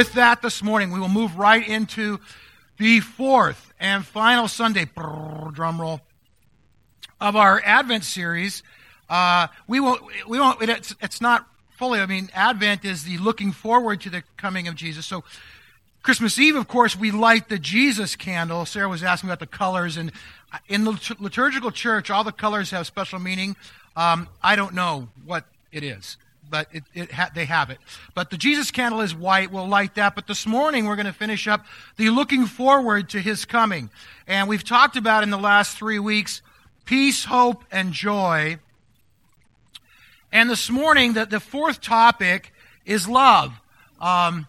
with that this morning, we will move right into the fourth and final Sunday, drum roll, of our Advent series. Uh, we won't, we won't, it's, it's not fully, I mean, Advent is the looking forward to the coming of Jesus. So, Christmas Eve, of course, we light the Jesus candle. Sarah was asking about the colors, and in the liturgical church, all the colors have special meaning. Um, I don't know what it is but it, it ha- they have it. But the Jesus candle is white. We'll light that. But this morning we're going to finish up the looking forward to his coming. And we've talked about in the last three weeks peace, hope, and joy. And this morning, the, the fourth topic is love. Um,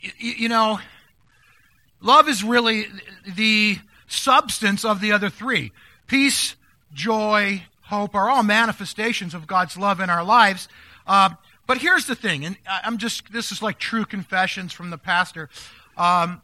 you, you know, love is really the substance of the other three. Peace, joy, hope are all manifestations of God's love in our lives. Uh, but here's the thing, and I'm just, this is like true confessions from the pastor. Um,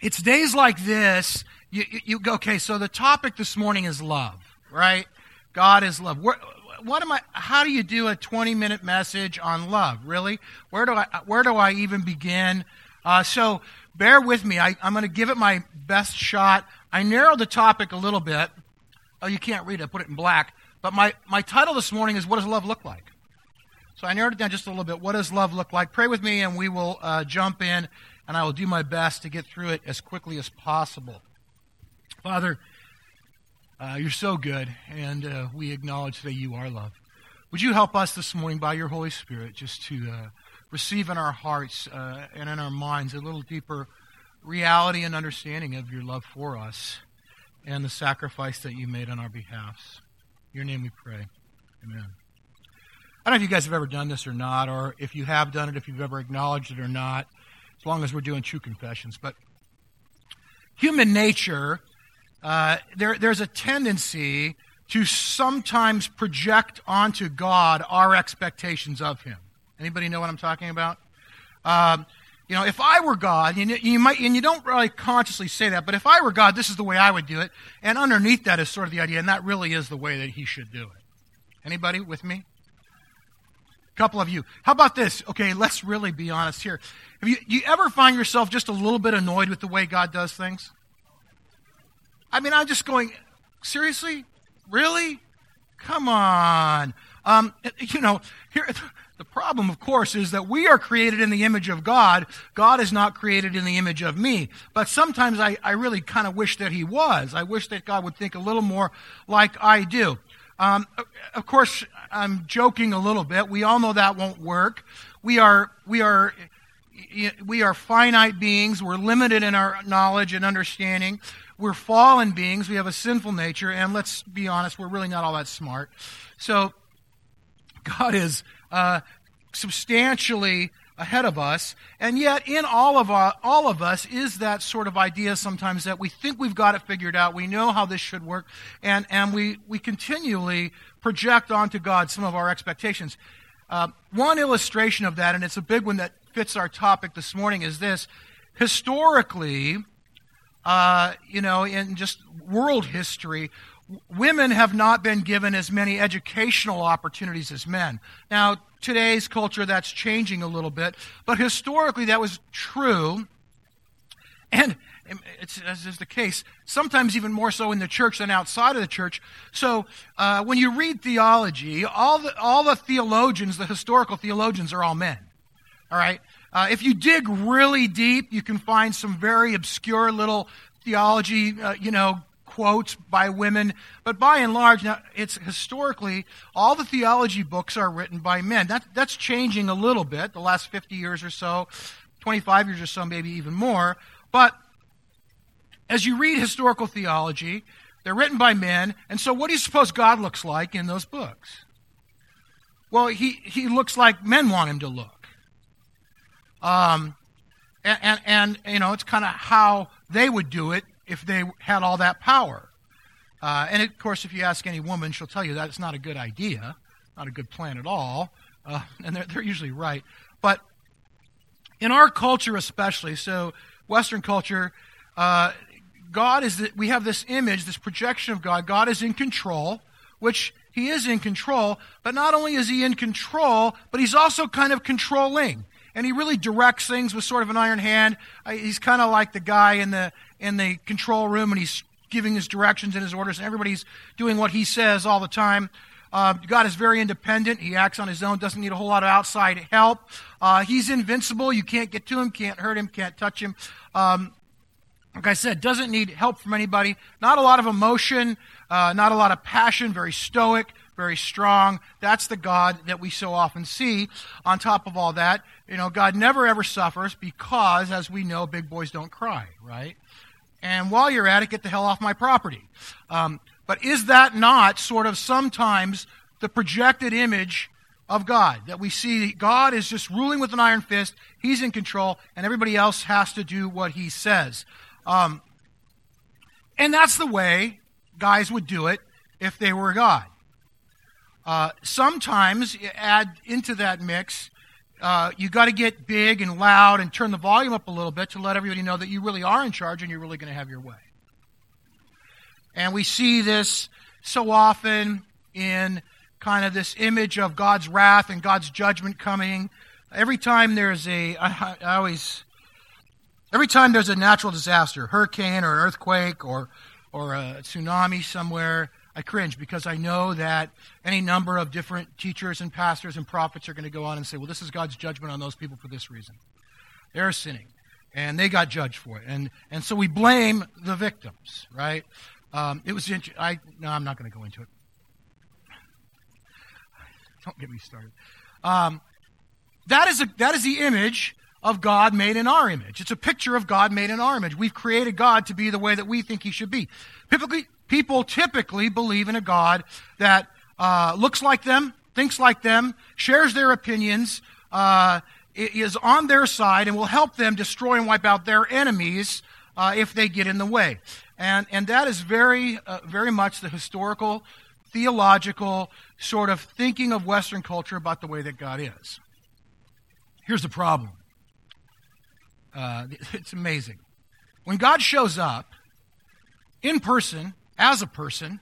it's days like this, you, you, you, okay, so the topic this morning is love, right? God is love. Where, what am I, how do you do a 20 minute message on love? Really? Where do I, where do I even begin? Uh, so bear with me. I, I'm going to give it my best shot. I narrowed the topic a little bit. Oh, you can't read it. I put it in black. But my, my title this morning is What Does Love Look Like? So I narrowed it down just a little bit. What does love look like? Pray with me, and we will uh, jump in, and I will do my best to get through it as quickly as possible. Father, uh, you're so good, and uh, we acknowledge that you are love. Would you help us this morning by your Holy Spirit just to uh, receive in our hearts uh, and in our minds a little deeper reality and understanding of your love for us and the sacrifice that you made on our behalf? In your name we pray. Amen. I don't know if you guys have ever done this or not, or if you have done it, if you've ever acknowledged it or not, as long as we're doing true confessions. But human nature, uh, there, there's a tendency to sometimes project onto God our expectations of Him. Anybody know what I'm talking about? Um, you know, if I were God, and you might, and you don't really consciously say that, but if I were God, this is the way I would do it. And underneath that is sort of the idea, and that really is the way that He should do it. Anybody with me? Couple of you. How about this? Okay, let's really be honest here. Have you, you ever find yourself just a little bit annoyed with the way God does things? I mean, I'm just going, seriously? Really? Come on. Um, you know, here, the problem, of course, is that we are created in the image of God. God is not created in the image of me. But sometimes I, I really kind of wish that He was. I wish that God would think a little more like I do. Um, of course, I'm joking a little bit. We all know that won't work. We are, we are, we are finite beings. We're limited in our knowledge and understanding. We're fallen beings. We have a sinful nature, and let's be honest, we're really not all that smart. So, God is uh, substantially ahead of us. And yet, in all of, our, all of us is that sort of idea sometimes that we think we've got it figured out. We know how this should work. And, and we, we continually project onto God some of our expectations. Uh, one illustration of that, and it's a big one that fits our topic this morning, is this. Historically, uh, you know, in just world history, women have not been given as many educational opportunities as men. Now, today's culture, that's changing a little bit, but historically that was true. And it's, as is the case, sometimes even more so in the church than outside of the church. So uh, when you read theology, all the, all the theologians, the historical theologians, are all men. All right? Uh, if you dig really deep, you can find some very obscure little theology, uh, you know, quotes by women, but by and large, now it's historically all the theology books are written by men. That, that's changing a little bit the last 50 years or so, 25 years or so, maybe even more. But as you read historical theology, they're written by men, and so what do you suppose God looks like in those books? Well, he, he looks like men want him to look. Um, and, and, and you know, it's kind of how they would do it if they had all that power. Uh, and of course, if you ask any woman, she'll tell you that it's not a good idea, not a good plan at all. Uh, and they're, they're usually right. But in our culture, especially, so Western culture, uh, God is that we have this image, this projection of God. God is in control, which He is in control. But not only is He in control, but He's also kind of controlling. And he really directs things with sort of an iron hand. He's kind of like the guy in the in the control room, and he's giving his directions and his orders, and everybody's doing what he says all the time. Uh, God is very independent. He acts on his own, doesn't need a whole lot of outside help. Uh, he's invincible. You can't get to him, can't hurt him, can't touch him. Um, like I said, doesn't need help from anybody. Not a lot of emotion, uh, not a lot of passion, very stoic, very strong. That's the God that we so often see. On top of all that, you know, God never ever suffers because, as we know, big boys don't cry, right? And while you're at it, get the hell off my property. Um, but is that not sort of sometimes the projected image of God? That we see God is just ruling with an iron fist, He's in control, and everybody else has to do what He says. Um, and that's the way guys would do it if they were God. Uh, sometimes add into that mix, uh, you got to get big and loud and turn the volume up a little bit to let everybody know that you really are in charge and you're really going to have your way. And we see this so often in kind of this image of God's wrath and God's judgment coming. Every time there's a, I, I always, every time there's a natural disaster, hurricane or an earthquake or, or a tsunami somewhere, I cringe because I know that any number of different teachers and pastors and prophets are going to go on and say, well, this is God's judgment on those people for this reason. They're sinning, and they got judged for it. And, and so we blame the victims, right? Um, it was, int- I, no, I'm not going to go into it. Don't get me started. Um, that, is a, that is the image of God made in our image. It's a picture of God made in our image. We've created God to be the way that we think he should be. Typically, people typically believe in a God that uh, looks like them, thinks like them, shares their opinions, uh, is on their side, and will help them destroy and wipe out their enemies uh, if they get in the way. And, and that is very, uh, very much the historical, theological sort of thinking of Western culture about the way that God is. Here's the problem uh, it's amazing. When God shows up in person, as a person,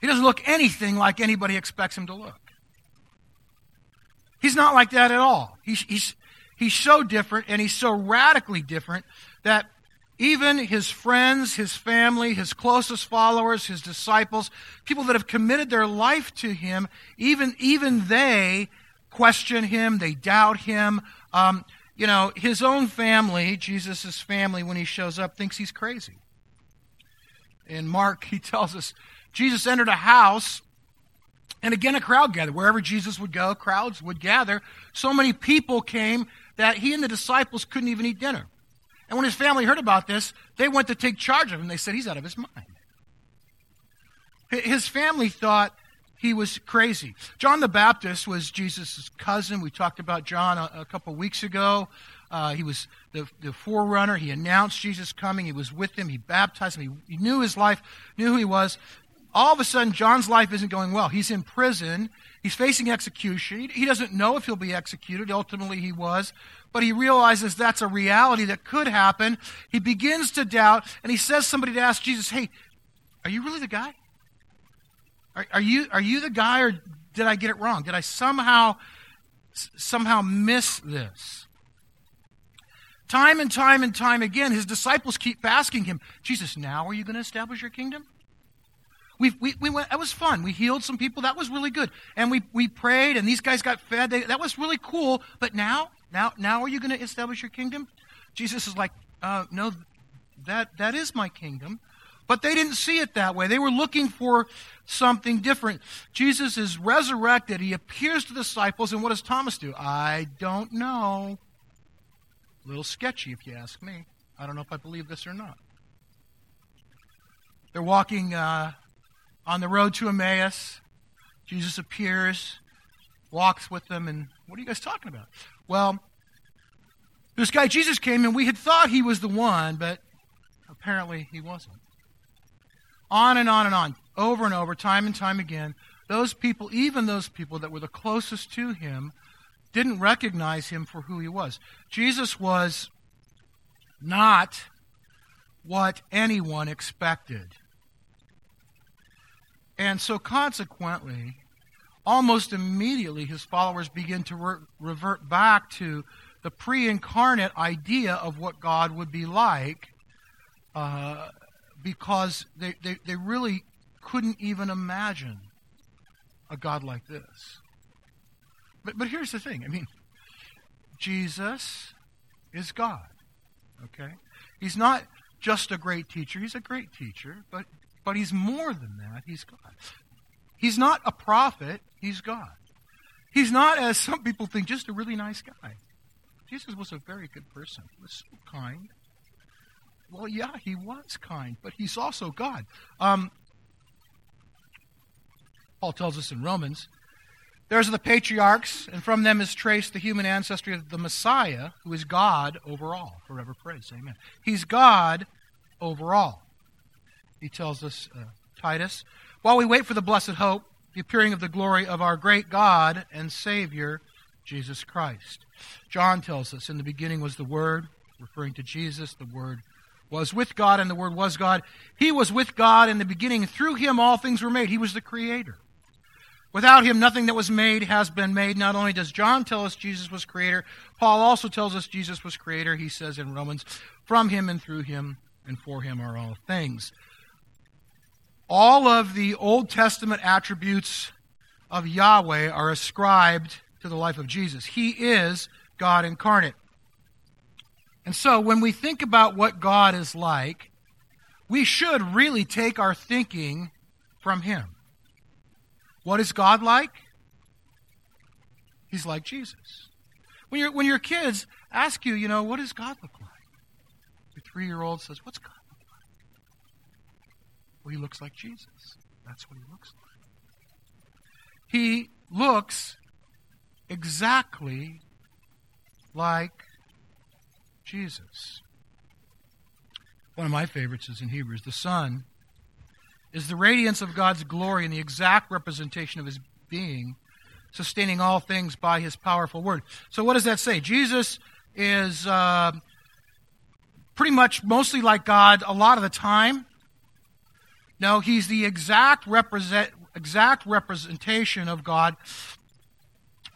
he doesn't look anything like anybody expects him to look. He's not like that at all. He's, he's, he's so different and he's so radically different that even his friends, his family, his closest followers, his disciples, people that have committed their life to him, even, even they question him, they doubt him. Um, you know, his own family, Jesus' family, when he shows up, thinks he's crazy in Mark, he tells us Jesus entered a house, and again a crowd gathered. Wherever Jesus would go, crowds would gather. So many people came that he and the disciples couldn't even eat dinner. And when his family heard about this, they went to take charge of him. They said, He's out of his mind. His family thought he was crazy. John the Baptist was Jesus' cousin. We talked about John a, a couple weeks ago. Uh, he was the, the forerunner. He announced Jesus' coming. He was with him. He baptized him. He, he knew his life, knew who he was. All of a sudden, John's life isn't going well. He's in prison. He's facing execution. He, he doesn't know if he'll be executed. Ultimately, he was. But he realizes that's a reality that could happen. He begins to doubt, and he says somebody to ask Jesus, Hey, are you really the guy? Are, are, you, are you the guy, or did I get it wrong? Did I somehow, somehow miss this? Time and time and time again, his disciples keep asking him, Jesus, now are you going to establish your kingdom? We, we, we went, that was fun. We healed some people. That was really good. And we, we prayed, and these guys got fed. They, that was really cool. But now, now, now are you going to establish your kingdom? Jesus is like, uh, no, that, that is my kingdom. But they didn't see it that way. They were looking for something different. Jesus is resurrected. He appears to the disciples, and what does Thomas do? I don't know. A little sketchy, if you ask me. I don't know if I believe this or not. They're walking uh, on the road to Emmaus. Jesus appears, walks with them, and what are you guys talking about? Well, this guy Jesus came, and we had thought he was the one, but apparently he wasn't. On and on and on, over and over, time and time again, those people, even those people that were the closest to him, didn't recognize him for who he was. Jesus was not what anyone expected. And so, consequently, almost immediately his followers begin to re- revert back to the pre incarnate idea of what God would be like uh, because they, they, they really couldn't even imagine a God like this. But, but here's the thing I mean, Jesus is God. Okay? He's not just a great teacher, he's a great teacher, but, but he's more than that. He's God. He's not a prophet, he's God. He's not, as some people think, just a really nice guy. Jesus was a very good person. He was so kind. Well, yeah, he was kind, but he's also God. Um, Paul tells us in Romans there's the patriarchs, and from them is traced the human ancestry of the Messiah, who is God over all. Forever praise. Amen. He's God over all. He tells us, uh, Titus, while we wait for the blessed hope, the appearing of the glory of our great God and Savior, Jesus Christ. John tells us, in the beginning was the Word, referring to Jesus. The Word was with God, and the Word was God. He was with God in the beginning. Through him all things were made. He was the Creator. Without him, nothing that was made has been made. Not only does John tell us Jesus was creator, Paul also tells us Jesus was creator. He says in Romans, from him and through him and for him are all things. All of the Old Testament attributes of Yahweh are ascribed to the life of Jesus. He is God incarnate. And so when we think about what God is like, we should really take our thinking from him. What is God like? He's like Jesus. When, you when your kids ask you, you know, what does God look like? Your three year old says, What's God look like? Well, he looks like Jesus. That's what he looks like. He looks exactly like Jesus. One of my favorites is in Hebrews. The Son is the radiance of God's glory and the exact representation of his being, sustaining all things by his powerful word. So, what does that say? Jesus is uh, pretty much mostly like God a lot of the time. No, he's the exact represent exact representation of God.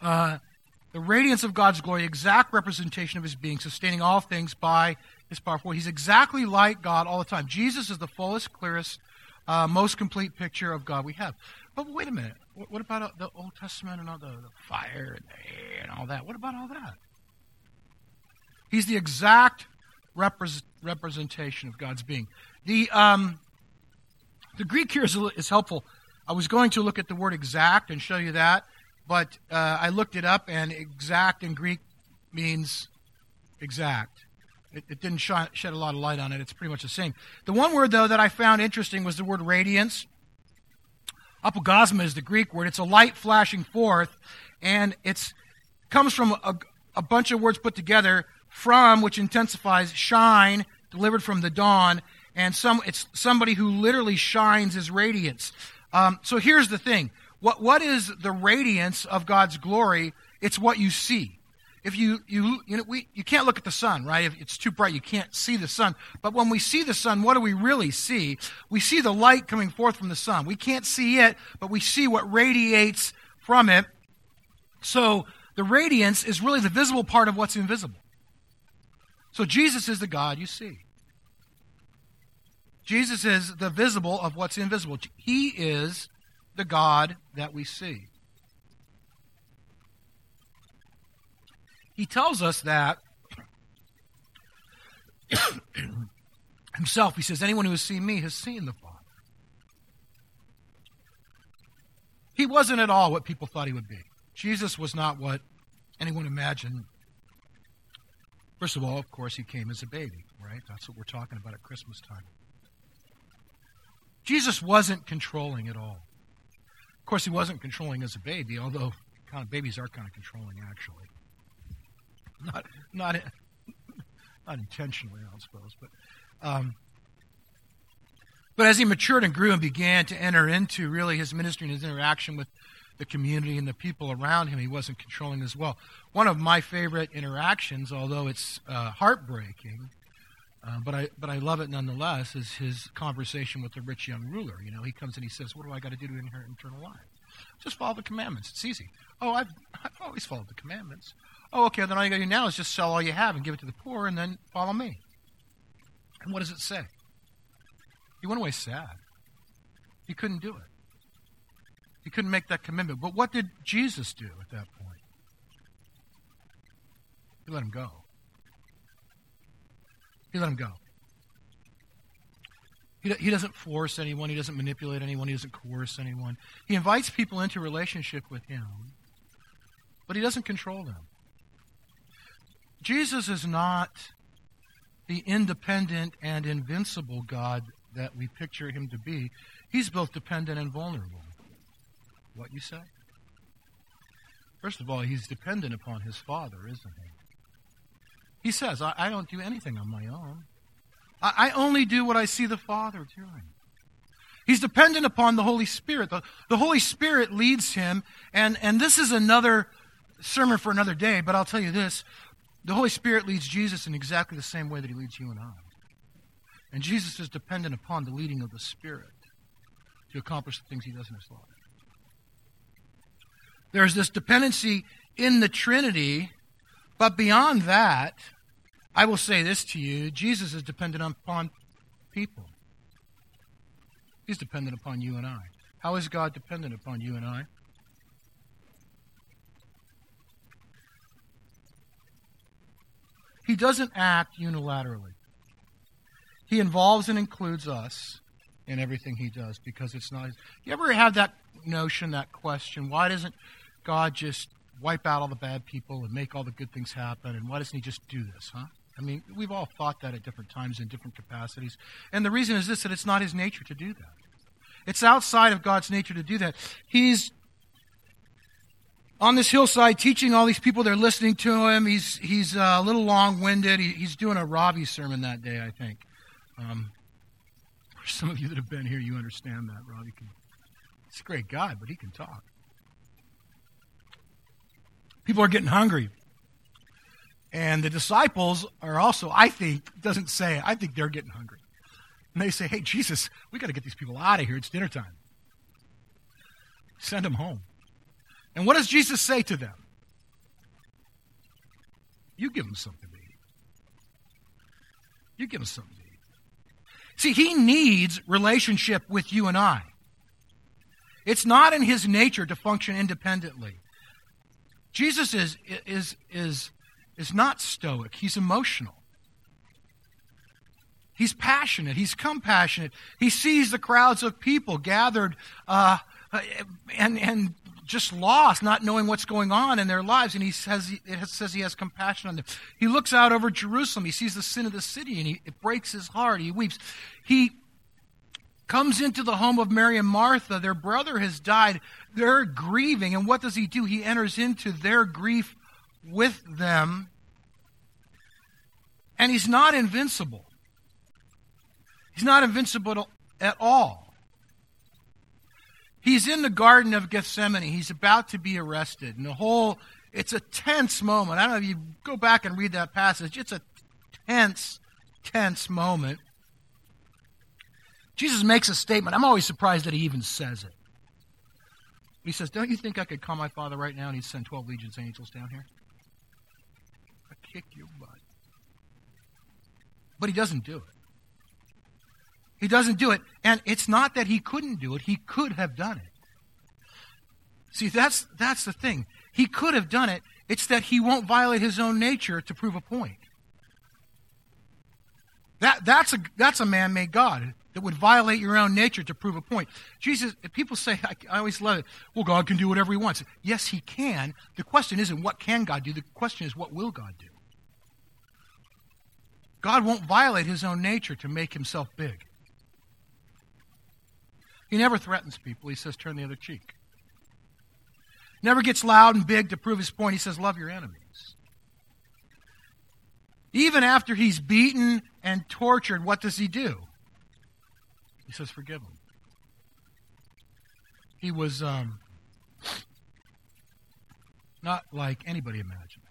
Uh, the radiance of God's glory, exact representation of his being, sustaining all things by his powerful. He's exactly like God all the time. Jesus is the fullest, clearest, uh, most complete picture of God we have. But wait a minute. What, what about uh, the Old Testament and all the, the fire and, the, air and all that? What about all that? He's the exact repre- representation of God's being. The, um, the Greek here is, is helpful. I was going to look at the word exact and show you that, but uh, I looked it up, and exact in Greek means exact. It, it didn't sh- shed a lot of light on it. It's pretty much the same. The one word, though, that I found interesting was the word radiance. Apaugasma is the Greek word. It's a light flashing forth, and it comes from a, a bunch of words put together from, which intensifies, shine, delivered from the dawn, and some, it's somebody who literally shines his radiance. Um, so here's the thing. What, what is the radiance of God's glory? It's what you see. If you you you know we you can't look at the sun right? If it's too bright you can't see the sun. But when we see the sun what do we really see? We see the light coming forth from the sun. We can't see it but we see what radiates from it. So the radiance is really the visible part of what's invisible. So jesus is the god you see. Jesus is the visible of what's invisible. He is the god that we see he tells us that himself. He says, Anyone who has seen me has seen the Father. He wasn't at all what people thought he would be. Jesus was not what anyone imagined. First of all, of course, he came as a baby, right? That's what we're talking about at Christmas time. Jesus wasn't controlling at all. Of course, he wasn't controlling as a baby, although kind of babies are kind of controlling, actually not not not intentionally, I suppose, but um, but as he matured and grew and began to enter into really his ministry and his interaction with the community and the people around him, he wasn't controlling as well. One of my favorite interactions, although it's uh, heartbreaking, Uh, but I but I love it nonetheless. Is his conversation with the rich young ruler? You know, he comes and he says, "What do I got to do to inherit eternal life?" Just follow the commandments. It's easy. Oh, I've I've always followed the commandments. Oh, okay. Then all you got to do now is just sell all you have and give it to the poor, and then follow me. And what does it say? He went away sad. He couldn't do it. He couldn't make that commitment. But what did Jesus do at that point? He let him go. He let him go. He, he doesn't force anyone. He doesn't manipulate anyone. He doesn't coerce anyone. He invites people into relationship with him, but he doesn't control them. Jesus is not the independent and invincible God that we picture him to be. He's both dependent and vulnerable. What you say? First of all, he's dependent upon his Father, isn't he? He says, I, I don't do anything on my own. I, I, only do what I see the Father doing. He's dependent upon the Holy Spirit. The, the Holy Spirit leads him, and, and this is another sermon for another day, but I'll tell you this. The Holy Spirit leads Jesus in exactly the same way that he leads you and I. And Jesus is dependent upon the leading of the Spirit to accomplish the things he does in his life. There's this dependency in the Trinity but beyond that, I will say this to you Jesus is dependent upon people. He's dependent upon you and I. How is God dependent upon you and I? He doesn't act unilaterally. He involves and includes us in everything he does because it's not. You ever have that notion, that question, why doesn't God just wipe out all the bad people and make all the good things happen? And why doesn't he just do this, huh? I mean, we've all thought that at different times in different capacities. And the reason is this that it's not his nature to do that. It's outside of God's nature to do that. He's on this hillside teaching all these people they're listening to him. He's, he's uh, a little long winded. He, he's doing a Robbie sermon that day, I think. Um, for some of you that have been here, you understand that. Robbie can, he's a great guy, but he can talk. People are getting hungry. And the disciples are also, I think, doesn't say, I think they're getting hungry. And they say, hey, Jesus, we got to get these people out of here. It's dinner time. Send them home. And what does Jesus say to them? You give them something to eat. You give them something to eat. See, he needs relationship with you and I. It's not in his nature to function independently. Jesus is, is, is, is not stoic, he's emotional. He's passionate. He's compassionate. He sees the crowds of people gathered uh, and, and just lost, not knowing what's going on in their lives. And he says, it says he has compassion on them. He looks out over Jerusalem. He sees the sin of the city and he, it breaks his heart. He weeps. He comes into the home of Mary and Martha. Their brother has died. They're grieving. And what does he do? He enters into their grief with them. And he's not invincible. He's not invincible at all. He's in the Garden of Gethsemane. He's about to be arrested. And the whole, it's a tense moment. I don't know if you go back and read that passage. It's a tense, tense moment. Jesus makes a statement. I'm always surprised that he even says it. He says, Don't you think I could call my father right now and he'd send 12 legions of angels down here? I kick your butt. But he doesn't do it. He doesn't do it. And it's not that he couldn't do it, he could have done it. See, that's, that's the thing. He could have done it. It's that he won't violate his own nature to prove a point. That, that's a, that's a man made God that would violate your own nature to prove a point. Jesus, people say, I, I, always love it, well, God can do whatever he wants. Yes, he can. The question isn't what can God do, the question is what will God do? God won't violate his own nature to make himself big. He never threatens people. He says, turn the other cheek. Never gets loud and big to prove his point. He says, love your enemies. Even after he's beaten and tortured, what does he do? He says, Forgive him. He was um, not like anybody imagined.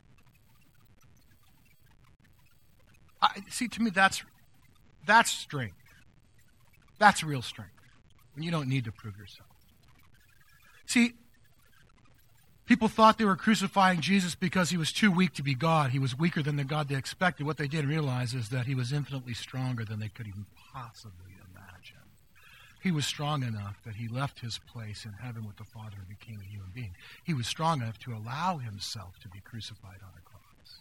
I, see, to me, that's That's strength. That's real strength. When you don't need to prove yourself. See, people thought they were crucifying Jesus because he was too weak to be God. He was weaker than the God they expected. What they didn't realize is that he was infinitely stronger than they could even possibly imagine. He was strong enough that he left his place in heaven with the Father and became a human being. He was strong enough to allow himself to be crucified on a cross.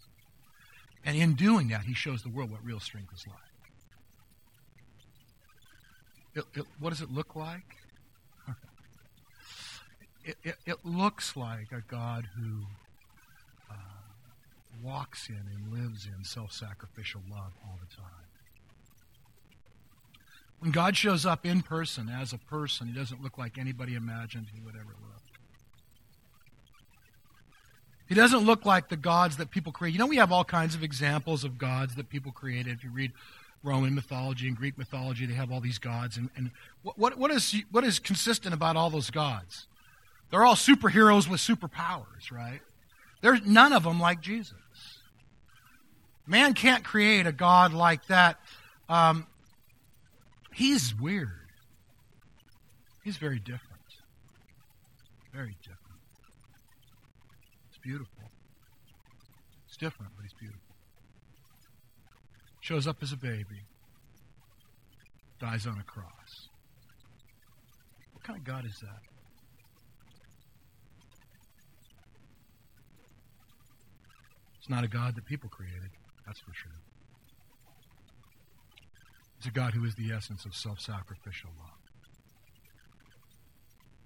And in doing that, he shows the world what real strength is like. It, it, what does it look like? It, it, looks like a God who uh, walks in and lives in self sacrificial love all the time. When God shows up in person as a person, he doesn't look like anybody imagined he would ever look. He doesn't look like the gods that people create. You know, we have all kinds of examples of gods that people created. If you read Roman mythology and Greek mythology, they have all these gods. And, and what, what, is, what is consistent about all those gods? They're all superheroes with superpowers, right? There's none of them like Jesus. Man can't create a God like that. Um, he's weird. He's very different. Very different. It's beautiful. It's different, but he's beautiful shows up as a baby, dies on a cross. What kind of God is that? Not a God that people created, that's for sure. It's a God who is the essence of self sacrificial love.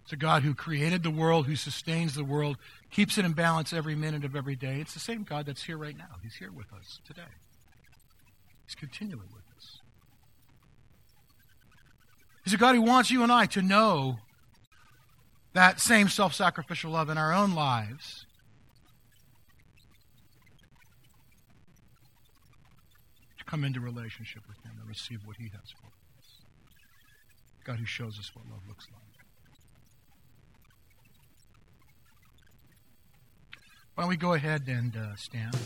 It's a God who created the world, who sustains the world, keeps it in balance every minute of every day. It's the same God that's here right now. He's here with us today. He's continually with us. He's a God who wants you and I to know that same self sacrificial love in our own lives. To come into relationship with Him and receive what He has for us. God who shows us what love looks like. Why don't we go ahead and uh, stand?